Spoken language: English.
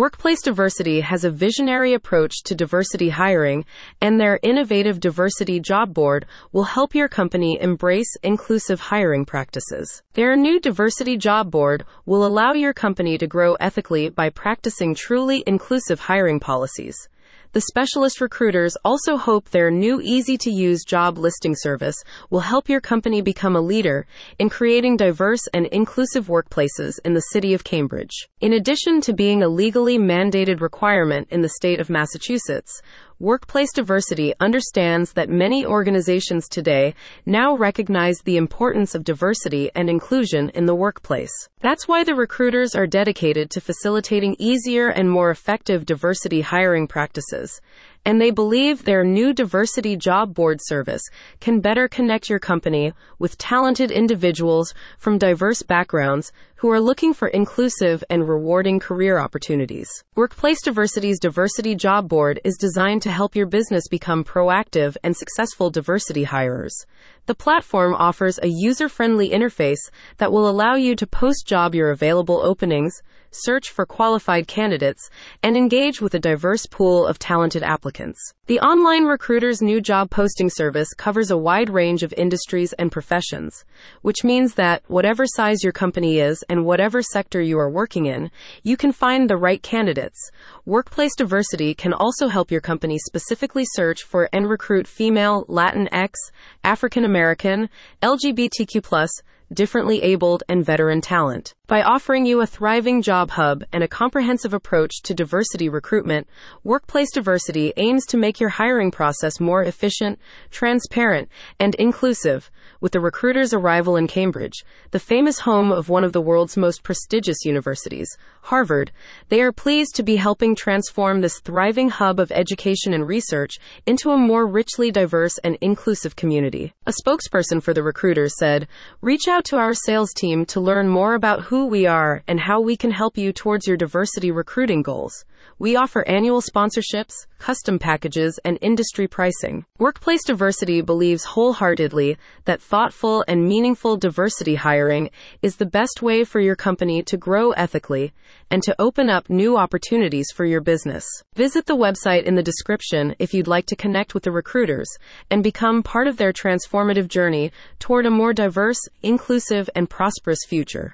Workplace Diversity has a visionary approach to diversity hiring, and their innovative diversity job board will help your company embrace inclusive hiring practices. Their new diversity job board will allow your company to grow ethically by practicing truly inclusive hiring policies. The specialist recruiters also hope their new easy to use job listing service will help your company become a leader in creating diverse and inclusive workplaces in the city of Cambridge. In addition to being a legally mandated requirement in the state of Massachusetts, Workplace Diversity understands that many organizations today now recognize the importance of diversity and inclusion in the workplace. That's why the recruiters are dedicated to facilitating easier and more effective diversity hiring practices and they believe their new diversity job board service can better connect your company with talented individuals from diverse backgrounds who are looking for inclusive and rewarding career opportunities. Workplace Diversity's Diversity Job Board is designed to help your business become proactive and successful diversity hirers. The platform offers a user friendly interface that will allow you to post job your available openings search for qualified candidates, and engage with a diverse pool of talented applicants. The online recruiter's new job posting service covers a wide range of industries and professions, which means that whatever size your company is and whatever sector you are working in, you can find the right candidates. Workplace diversity can also help your company specifically search for and recruit female, Latinx, African American, LGBTQ+, differently abled, and veteran talent. By offering you a thriving job hub and a comprehensive approach to diversity recruitment, Workplace Diversity aims to make your hiring process more efficient, transparent, and inclusive. With the recruiter's arrival in Cambridge, the famous home of one of the world's most prestigious universities, Harvard, they are pleased to be helping transform this thriving hub of education and research into a more richly diverse and inclusive community. A spokesperson for the recruiters said, Reach out to our sales team to learn more about who we are and how we can help you towards your diversity recruiting goals. We offer annual sponsorships, custom packages, and industry pricing. Workplace Diversity believes wholeheartedly that thoughtful and meaningful diversity hiring is the best way for your company to grow ethically and to open up new opportunities for your business. Visit the website in the description if you'd like to connect with the recruiters and become part of their transformative journey toward a more diverse, inclusive, and prosperous future.